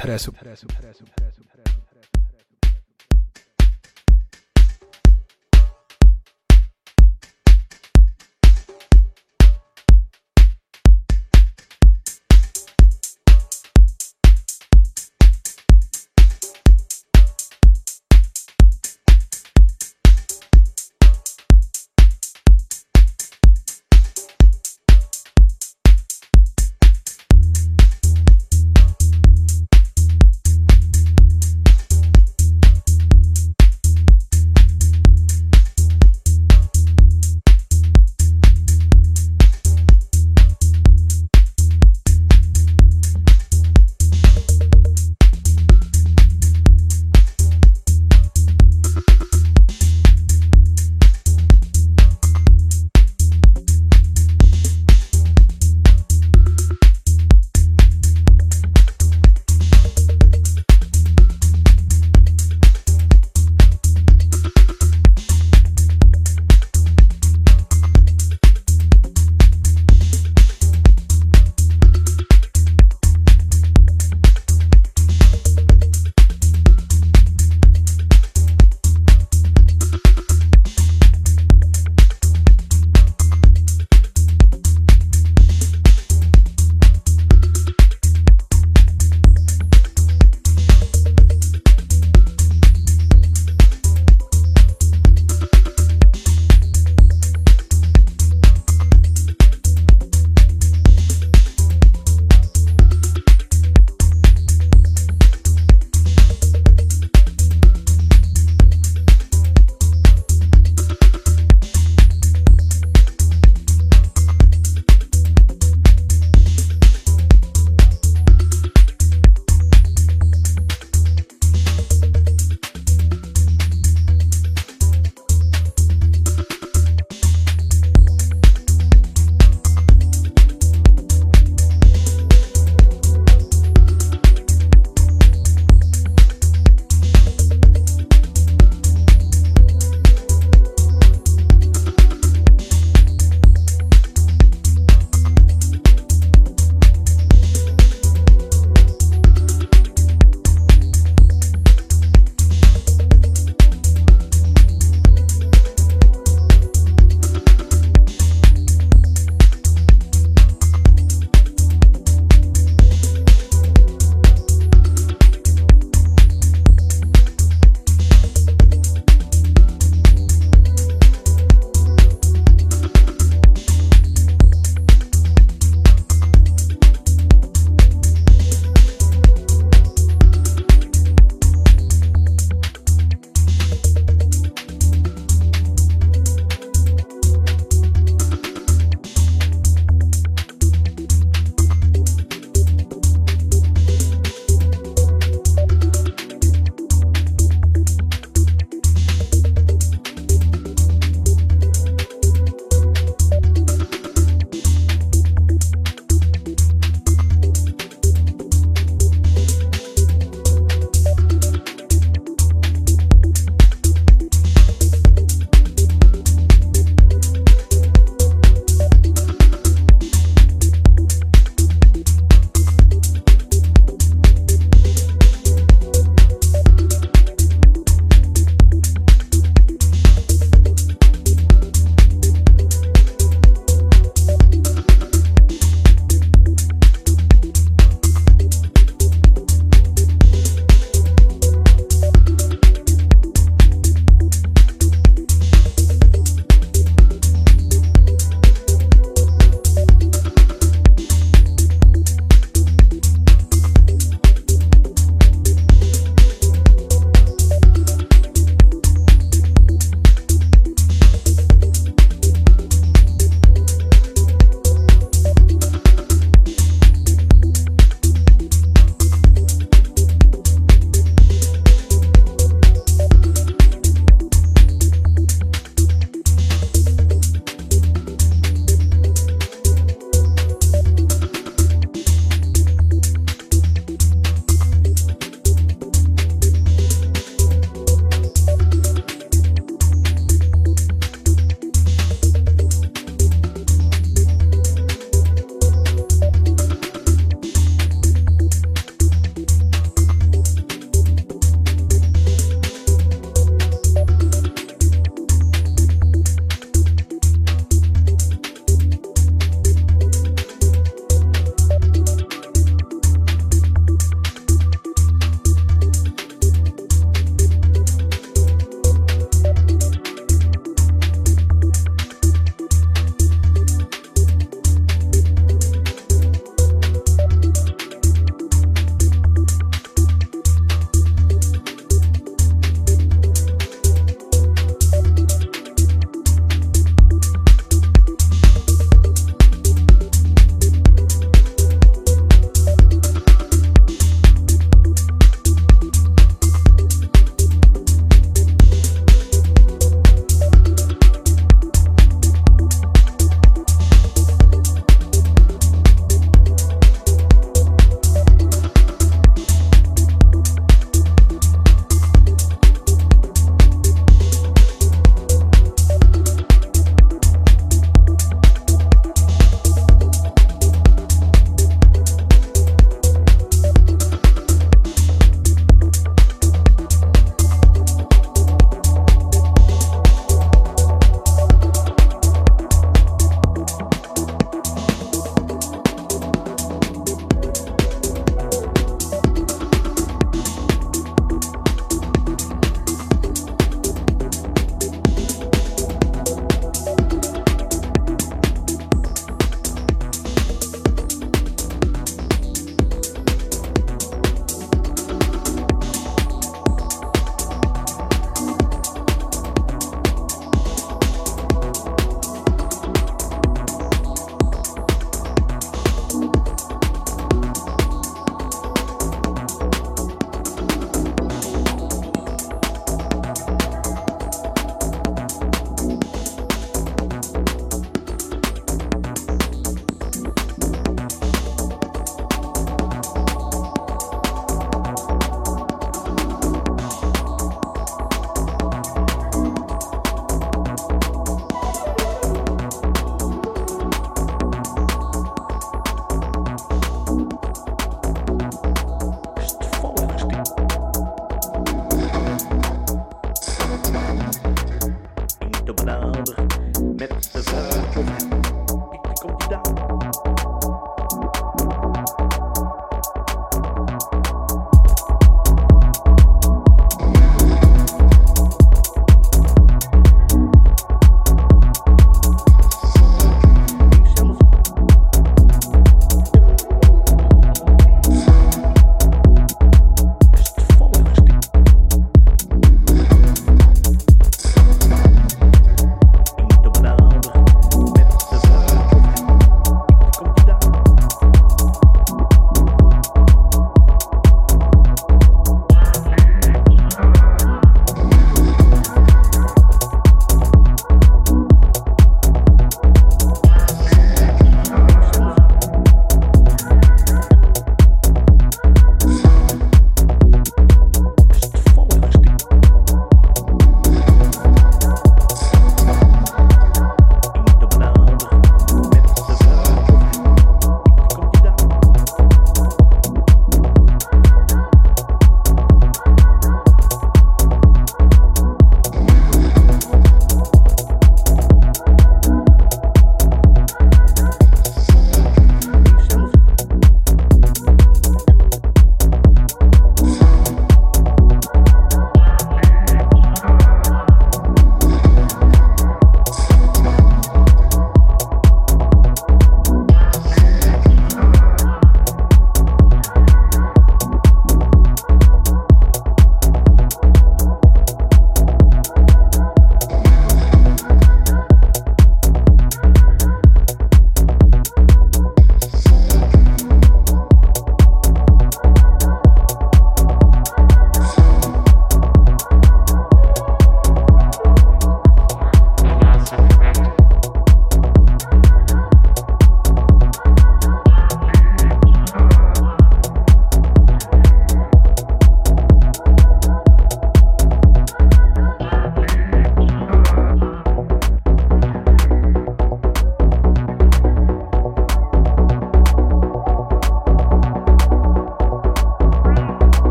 interesu.